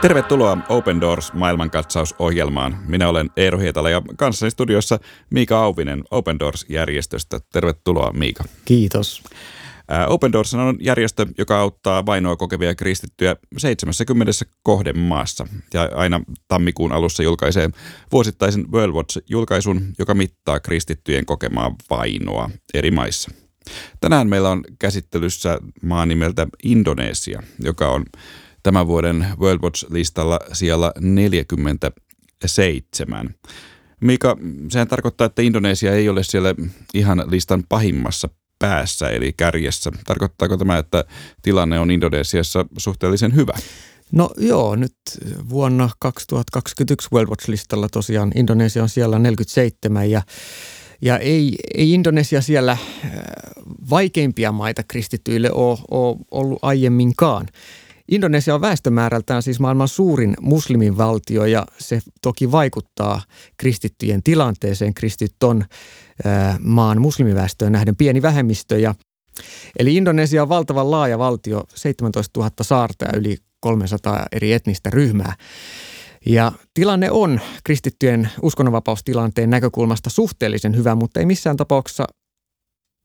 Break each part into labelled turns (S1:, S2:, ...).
S1: Tervetuloa Open Doors maailmankatsausohjelmaan. Minä olen Eero Hietala ja kanssani studiossa Miika Auvinen Open Doors-järjestöstä. Tervetuloa Miika.
S2: Kiitos.
S1: Open Doors on järjestö, joka auttaa vainoa kokevia kristittyjä 70 kohdemaassa ja aina tammikuun alussa julkaisee vuosittaisen World Watch-julkaisun, joka mittaa kristittyjen kokemaa vainoa eri maissa. Tänään meillä on käsittelyssä maa nimeltä Indonesia, joka on tämän vuoden World Watch-listalla siellä 47. Mika, sehän tarkoittaa, että Indonesia ei ole siellä ihan listan pahimmassa päässä eli kärjessä. Tarkoittaako tämä, että tilanne on Indonesiassa suhteellisen hyvä?
S2: No joo, nyt vuonna 2021 World Watch-listalla tosiaan Indonesia on siellä 47 ja ja ei, ei Indonesia siellä äh, vaikeimpia maita kristityille ole, ole ollut aiemminkaan. Indonesia on väestömäärältään siis maailman suurin muslimivaltio ja se toki vaikuttaa kristittyjen tilanteeseen. Kristityt on maan muslimiväestöön nähden pieni vähemmistö. Ja, eli Indonesia on valtavan laaja valtio, 17 000 saarta ja yli 300 eri etnistä ryhmää. Ja tilanne on kristittyjen uskonnonvapaustilanteen näkökulmasta suhteellisen hyvä, mutta ei missään tapauksessa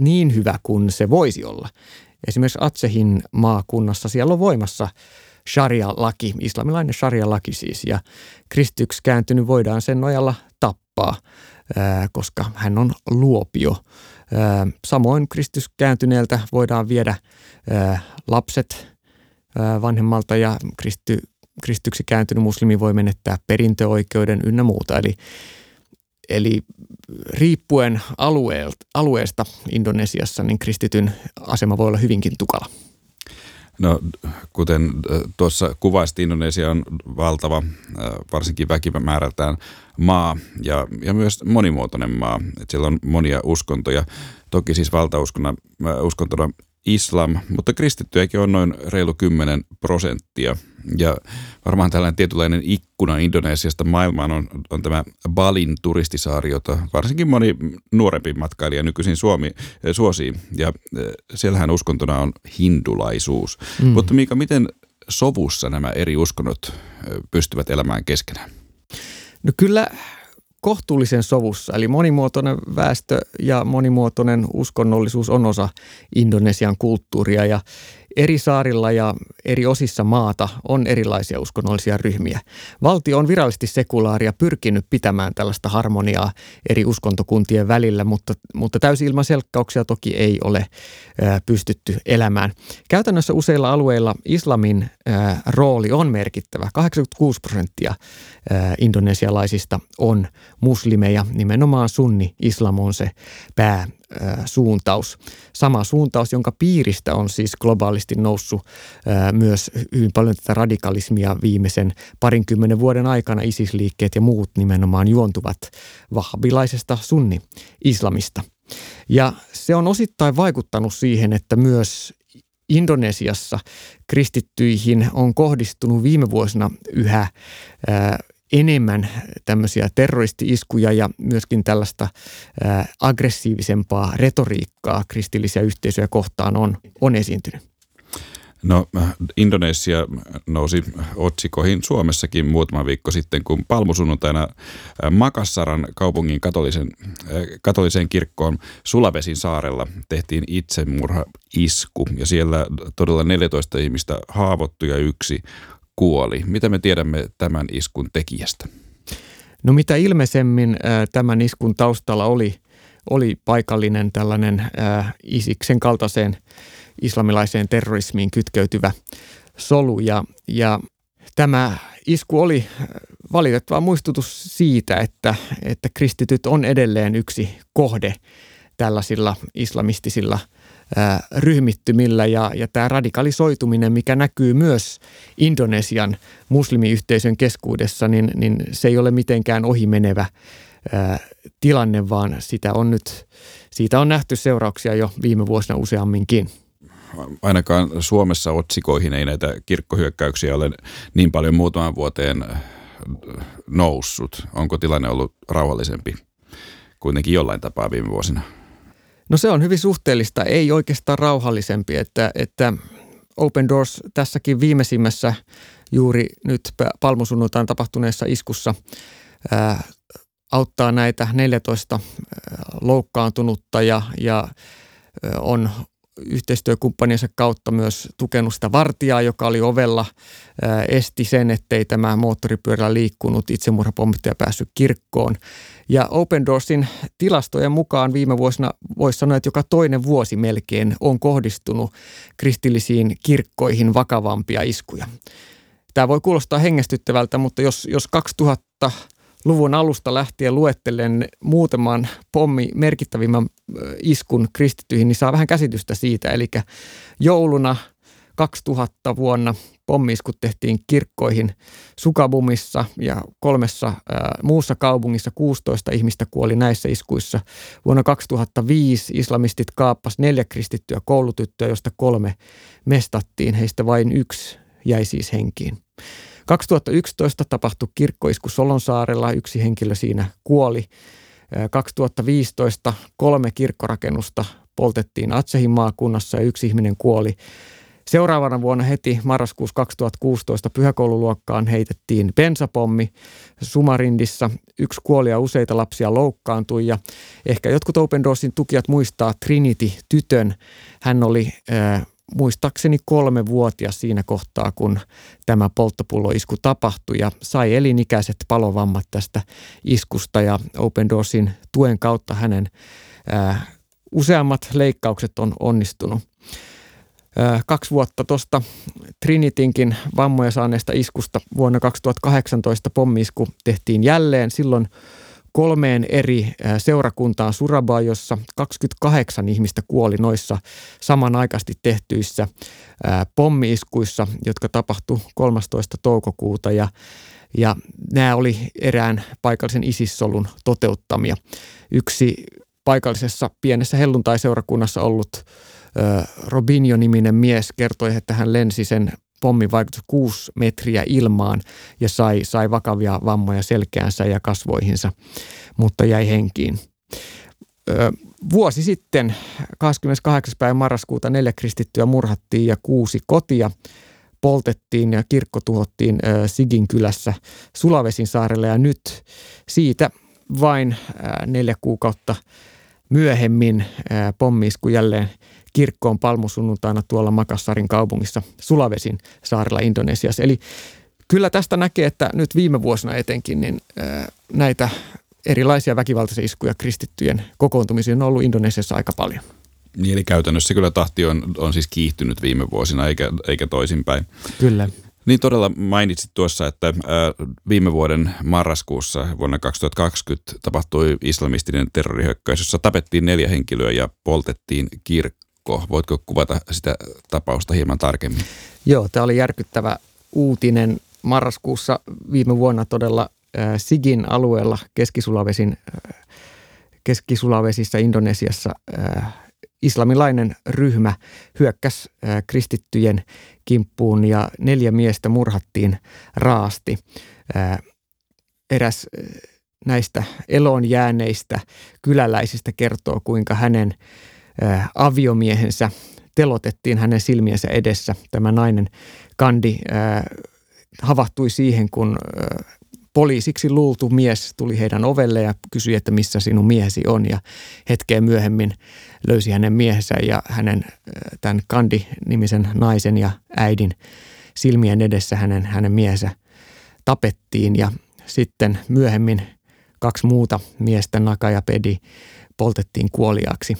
S2: niin hyvä kuin se voisi olla. Esimerkiksi Atsehin maakunnassa siellä on voimassa sharia-laki, islamilainen sharia-laki siis, ja kristyksi kääntynyt voidaan sen nojalla tappaa, koska hän on luopio. Samoin kristus kääntyneeltä voidaan viedä lapset vanhemmalta ja kristy, kristyksi kääntynyt muslimi voi menettää perintöoikeuden ynnä muuta. Eli Eli riippuen alueesta Indonesiassa, niin kristityn asema voi olla hyvinkin tukala.
S1: No kuten tuossa kuvasti, Indonesia on valtava, varsinkin väkimäärältään maa ja, ja myös monimuotoinen maa. Et siellä on monia uskontoja. Toki siis valtauskontona uskontona islam, mutta kristittyjäkin on noin reilu 10 prosenttia. Ja varmaan tällainen tietynlainen ikkuna Indonesiasta maailmaan on, on tämä Balin turistisaari, jota varsinkin moni nuorempi matkailija nykyisin Suomi eh, suosii. Ja eh, siellähän uskontona on hindulaisuus. Mm. Mutta Miika, miten sovussa nämä eri uskonnot eh, pystyvät elämään keskenään?
S2: No kyllä kohtuullisen sovussa. Eli monimuotoinen väestö ja monimuotoinen uskonnollisuus on osa Indonesian kulttuuria ja eri saarilla ja eri osissa maata on erilaisia uskonnollisia ryhmiä. Valtio on virallisesti sekulaaria pyrkinyt pitämään tällaista harmoniaa eri uskontokuntien välillä, mutta, mutta täysin ilman selkkauksia toki ei ole pystytty elämään. Käytännössä useilla alueilla islamin rooli on merkittävä. 86 prosenttia ää, indonesialaisista on muslimeja, nimenomaan sunni islam on se pää suuntaus. Sama suuntaus, jonka piiristä on siis globaalisti noussut myös hyvin paljon tätä radikalismia viimeisen parinkymmenen vuoden aikana. ISIS-liikkeet ja muut nimenomaan juontuvat vahvilaisesta sunni-islamista. Ja se on osittain vaikuttanut siihen, että myös Indonesiassa kristittyihin on kohdistunut viime vuosina yhä enemmän tämmöisiä terroristi-iskuja ja myöskin tällaista ää, aggressiivisempaa retoriikkaa kristillisiä yhteisöjä kohtaan on, on esiintynyt.
S1: No Indonesia nousi otsikoihin Suomessakin muutama viikko sitten, kun palmusunnuntaina Makassaran kaupungin katolisen, katoliseen kirkkoon Sulavesin saarella tehtiin itsemurha isku ja siellä todella 14 ihmistä haavoittui ja yksi kuoli. Mitä me tiedämme tämän iskun tekijästä?
S2: No mitä ilmeisemmin tämän iskun taustalla oli, oli paikallinen tällainen äh, Isiksen kaltaiseen islamilaiseen terrorismiin kytkeytyvä solu. Ja, ja tämä isku oli valitettava muistutus siitä, että, että kristityt on edelleen yksi kohde tällaisilla islamistisilla – ryhmittymillä. Ja, ja tämä radikalisoituminen, mikä näkyy myös Indonesian muslimiyhteisön keskuudessa, niin, niin se ei ole mitenkään ohimenevä tilanne, vaan sitä on nyt, siitä on nähty seurauksia jo viime vuosina useamminkin
S1: ainakaan Suomessa otsikoihin ei näitä kirkkohyökkäyksiä ole niin paljon muutaman vuoteen noussut. Onko tilanne ollut rauhallisempi kuitenkin jollain tapaa viime vuosina?
S2: No se on hyvin suhteellista, ei oikeastaan rauhallisempi, että, että Open Doors tässäkin viimeisimmässä juuri nyt palmusunnuntain tapahtuneessa iskussa ää, auttaa näitä 14 loukkaantunutta ja, ja on yhteistyökumppaniensa kautta myös tukenut sitä vartijaa, joka oli ovella, esti sen, ettei tämä moottoripyörällä liikkunut itsemurhapommittaja päässyt kirkkoon. Ja Open Doorsin tilastojen mukaan viime vuosina voisi sanoa, että joka toinen vuosi melkein on kohdistunut kristillisiin kirkkoihin vakavampia iskuja. Tämä voi kuulostaa hengestyttävältä, mutta jos, jos 2000 luvun alusta lähtien luettelen muutaman pommi merkittävimmän iskun kristittyihin, niin saa vähän käsitystä siitä. Eli jouluna 2000 vuonna pommiiskut tehtiin kirkkoihin Sukabumissa ja kolmessa ää, muussa kaupungissa 16 ihmistä kuoli näissä iskuissa. Vuonna 2005 islamistit kaappas neljä kristittyä koulutyttöä, josta kolme mestattiin. Heistä vain yksi jäi siis henkiin. 2011 tapahtui kirkkoisku Solonsaarella, yksi henkilö siinä kuoli. 2015 kolme kirkkorakennusta poltettiin Atsehin maakunnassa ja yksi ihminen kuoli. Seuraavana vuonna heti marraskuussa 2016 pyhäkoululuokkaan heitettiin bensapommi Sumarindissa. Yksi kuoli ja useita lapsia loukkaantui ja ehkä jotkut Open Doorsin tukijat muistaa Trinity-tytön. Hän oli äh, muistaakseni kolme vuotia siinä kohtaa, kun tämä polttopulloisku tapahtui ja sai elinikäiset palovammat tästä iskusta ja Open Doorsin tuen kautta hänen ää, useammat leikkaukset on onnistunut. Ää, kaksi vuotta tuosta Trinitinkin vammoja saaneesta iskusta vuonna 2018 pommiisku tehtiin jälleen. Silloin kolmeen eri seurakuntaan Surabajossa. 28 ihmistä kuoli noissa samanaikaisesti tehtyissä pommiiskuissa, jotka tapahtui 13. toukokuuta ja ja nämä oli erään paikallisen isissolun toteuttamia. Yksi paikallisessa pienessä helluntaiseurakunnassa ollut Robinio-niminen mies kertoi, että hän lensi sen pommi vaikutti kuusi metriä ilmaan ja sai, sai vakavia vammoja selkäänsä ja kasvoihinsa, mutta jäi henkiin. Ö, vuosi sitten, 28. päivä marraskuuta, neljä kristittyä murhattiin ja kuusi kotia poltettiin ja kirkko tuhottiin ö, Sigin kylässä Sulavesin saarella ja nyt siitä vain ö, neljä kuukautta myöhemmin pommiisku jälleen kirkkoon palmusunnuntaina tuolla Makassarin kaupungissa Sulavesin saarella Indonesiassa. Eli kyllä tästä näkee, että nyt viime vuosina etenkin niin näitä erilaisia väkivaltaisia iskuja kristittyjen kokoontumisia on ollut Indonesiassa aika paljon.
S1: Niin, eli käytännössä kyllä tahti on, on siis kiihtynyt viime vuosina eikä, eikä toisinpäin.
S2: Kyllä.
S1: Niin todella mainitsit tuossa, että viime vuoden marraskuussa vuonna 2020 tapahtui islamistinen terrorihyökkäys, jossa tapettiin neljä henkilöä ja poltettiin kirkko Mikko, voitko kuvata sitä tapausta hieman tarkemmin?
S2: Joo, tämä oli järkyttävä uutinen. Marraskuussa viime vuonna todella äh, Sigin alueella Keski-Sulavesin, äh, Keski-Sulavesissa Indonesiassa äh, islamilainen ryhmä hyökkäsi äh, kristittyjen kimppuun ja neljä miestä murhattiin raasti. Äh, eräs äh, näistä eloon jääneistä kyläläisistä kertoo, kuinka hänen aviomiehensä telotettiin hänen silmiensä edessä. Tämä nainen Kandi havahtui siihen, kun poliisiksi luultu mies tuli heidän ovelle ja kysyi, että missä sinun miehesi on. Ja hetkeä myöhemmin löysi hänen miehensä ja hänen tämän Kandi-nimisen naisen ja äidin silmien edessä hänen, hänen miehensä tapettiin. Ja sitten myöhemmin kaksi muuta miestä, Naka ja Pedi, poltettiin kuoliaaksi.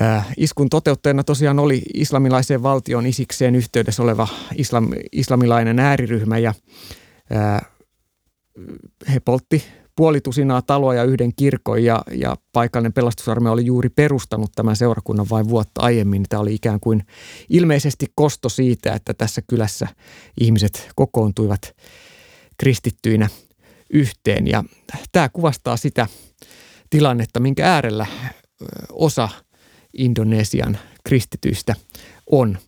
S2: Äh, iskun toteuttajana tosiaan oli islamilaiseen valtion isikseen yhteydessä oleva islam, islamilainen ääriryhmä ja ää, äh, he poltti puolitusinaa taloa ja yhden kirkon ja, ja paikallinen pelastusarmeija oli juuri perustanut tämän seurakunnan vain vuotta aiemmin. Tämä oli ikään kuin ilmeisesti kosto siitä, että tässä kylässä ihmiset kokoontuivat kristittyinä yhteen ja tämä kuvastaa sitä tilannetta, minkä äärellä osa – Indonesian kristityistä on.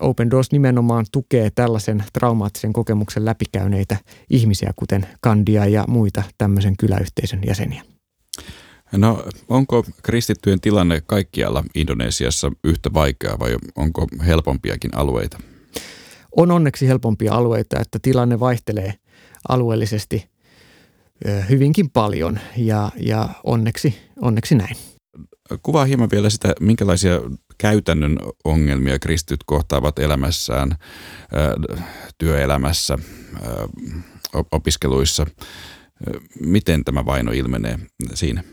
S2: Open Doors nimenomaan tukee tällaisen traumaattisen kokemuksen läpikäyneitä ihmisiä, kuten Kandia ja muita tämmöisen kyläyhteisön jäseniä.
S1: No onko kristittyjen tilanne kaikkialla Indonesiassa yhtä vaikea vai onko helpompiakin alueita?
S2: On onneksi helpompia alueita, että tilanne vaihtelee alueellisesti hyvinkin paljon ja, ja onneksi, onneksi näin.
S1: Kuvaa hieman vielä sitä, minkälaisia käytännön ongelmia kristityt kohtaavat elämässään, työelämässä, opiskeluissa. Miten tämä vaino ilmenee siinä?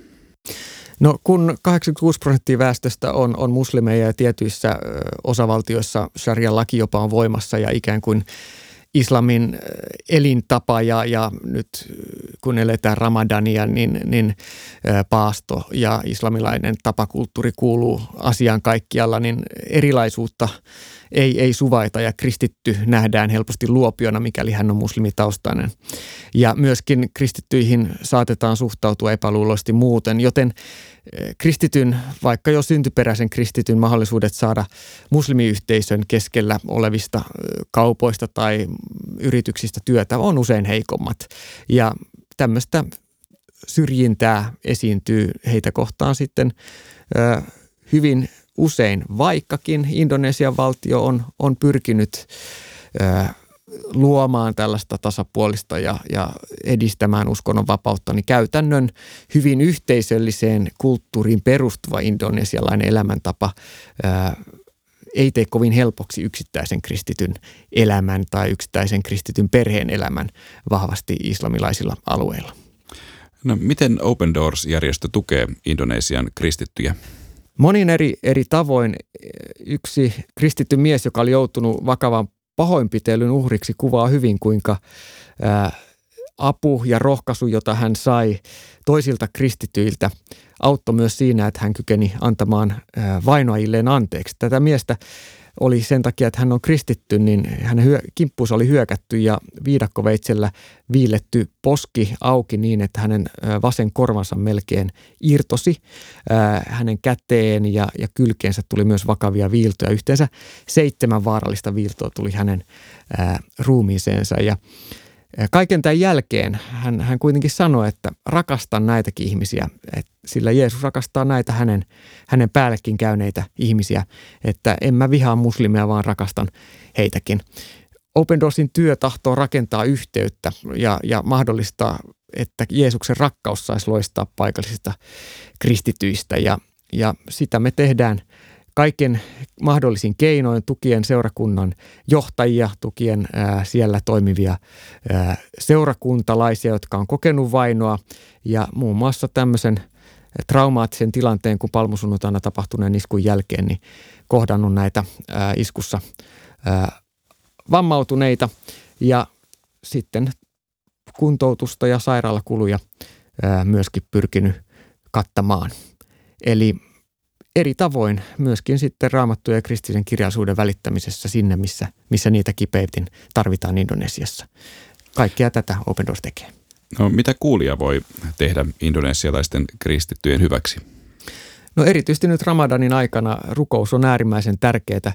S2: No kun 86 prosenttia väestöstä on, on muslimeja ja tietyissä osavaltioissa sharia laki jopa on voimassa ja ikään kuin islamin elintapa ja, ja nyt kun eletään ramadania, niin, niin paasto ja islamilainen tapakulttuuri kuuluu asiaan kaikkialla, niin erilaisuutta ei, ei suvaita ja kristitty nähdään helposti luopiona, mikäli hän on muslimitaustainen. Ja myöskin kristittyihin saatetaan suhtautua epäluuloisesti muuten, joten kristityn, vaikka jo syntyperäisen kristityn mahdollisuudet saada muslimiyhteisön keskellä olevista kaupoista tai yrityksistä työtä on usein heikommat. Ja tämmöistä syrjintää esiintyy heitä kohtaan sitten hyvin usein, vaikkakin Indonesian valtio on, on pyrkinyt luomaan tällaista tasapuolista ja, ja edistämään uskonnon vapautta, niin käytännön hyvin yhteisölliseen kulttuuriin perustuva indonesialainen elämäntapa ö, ei tee kovin helpoksi yksittäisen kristityn elämän tai yksittäisen kristityn perheen elämän vahvasti islamilaisilla alueilla.
S1: No, miten Open Doors-järjestö tukee Indonesian kristittyjä?
S2: Monin eri, eri tavoin yksi kristitty mies, joka oli joutunut vakavan pahoinpitelyn uhriksi, kuvaa hyvin, kuinka ää, apu ja rohkaisu, jota hän sai toisilta kristityiltä, auttoi myös siinä, että hän kykeni antamaan vainoajilleen anteeksi. Tätä miestä oli sen takia, että hän on kristitty, niin hänen hyö, kimppuunsa oli hyökätty ja viidakkoveitsellä viiletty poski auki niin, että hänen vasen korvansa melkein irtosi. Hänen käteen ja, ja kylkeensä tuli myös vakavia viiltoja. Yhteensä seitsemän vaarallista viiltoa tuli hänen ruumiiseensa ja Kaiken tämän jälkeen hän, hän kuitenkin sanoi, että rakastan näitäkin ihmisiä, että sillä Jeesus rakastaa näitä hänen, hänen päällekin käyneitä ihmisiä, että en mä vihaa muslimia, vaan rakastan heitäkin. Open Doorsin työ tahtoo rakentaa yhteyttä ja, ja mahdollistaa, että Jeesuksen rakkaus saisi loistaa paikallisista kristityistä ja, ja sitä me tehdään – kaiken mahdollisin keinoin tukien seurakunnan johtajia, tukien ää, siellä toimivia ää, seurakuntalaisia, jotka on kokenut vainoa ja muun muassa tämmöisen traumaattisen tilanteen, kun palmusunnuntaina tapahtuneen iskun jälkeen, niin kohdannut näitä ää, iskussa ää, vammautuneita ja sitten kuntoutusta ja sairaalakuluja ää, myöskin pyrkinyt kattamaan. Eli eri tavoin myöskin sitten raamattuja ja kristillisen kirjallisuuden välittämisessä sinne, missä, missä niitä kipeimmin tarvitaan Indonesiassa. Kaikkea tätä Open Doors tekee.
S1: No, mitä kuulija voi tehdä indonesialaisten kristittyjen hyväksi?
S2: No erityisesti nyt Ramadanin aikana rukous on äärimmäisen tärkeää.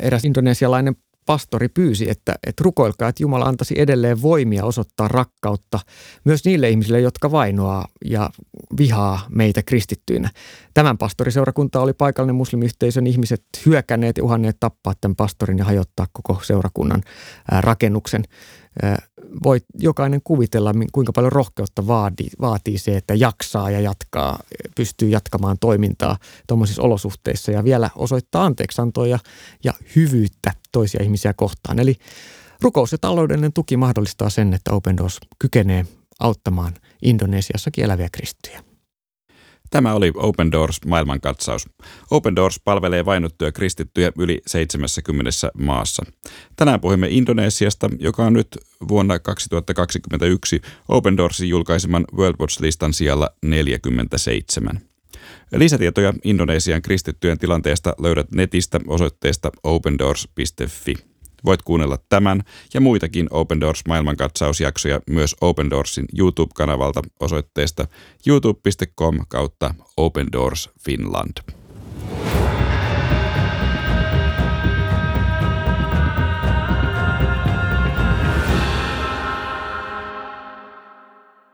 S2: Eräs indonesialainen pastori pyysi, että, että rukoilkaa, että Jumala antaisi edelleen voimia osoittaa rakkautta myös niille ihmisille, jotka vainoaa ja vihaa meitä kristittyinä. Tämän pastoriseurakunta oli paikallinen muslimiyhteisön ihmiset hyökänneet ja uhanneet tappaa tämän pastorin ja hajottaa koko seurakunnan rakennuksen voi jokainen kuvitella, kuinka paljon rohkeutta vaatii, vaatii se, että jaksaa ja jatkaa, pystyy jatkamaan toimintaa tuommoisissa olosuhteissa ja vielä osoittaa anteeksantoa ja, ja hyvyyttä toisia ihmisiä kohtaan. Eli rukous ja taloudellinen tuki mahdollistaa sen, että Open Doors kykenee auttamaan Indonesiassakin eläviä kristittyjä.
S1: Tämä oli Open Doors maailmankatsaus. Open Doors palvelee vainottuja kristittyjä yli 70 maassa. Tänään puhumme Indonesiasta, joka on nyt vuonna 2021 Open Doorsin julkaiseman World Watch-listan sijalla 47. Lisätietoja Indonesian kristittyjen tilanteesta löydät netistä osoitteesta opendoors.fi. Voit kuunnella tämän ja muitakin Open Doors maailmankatsausjaksoja myös Open Doorsin YouTube-kanavalta osoitteesta youtube.com kautta Open Doors Finland.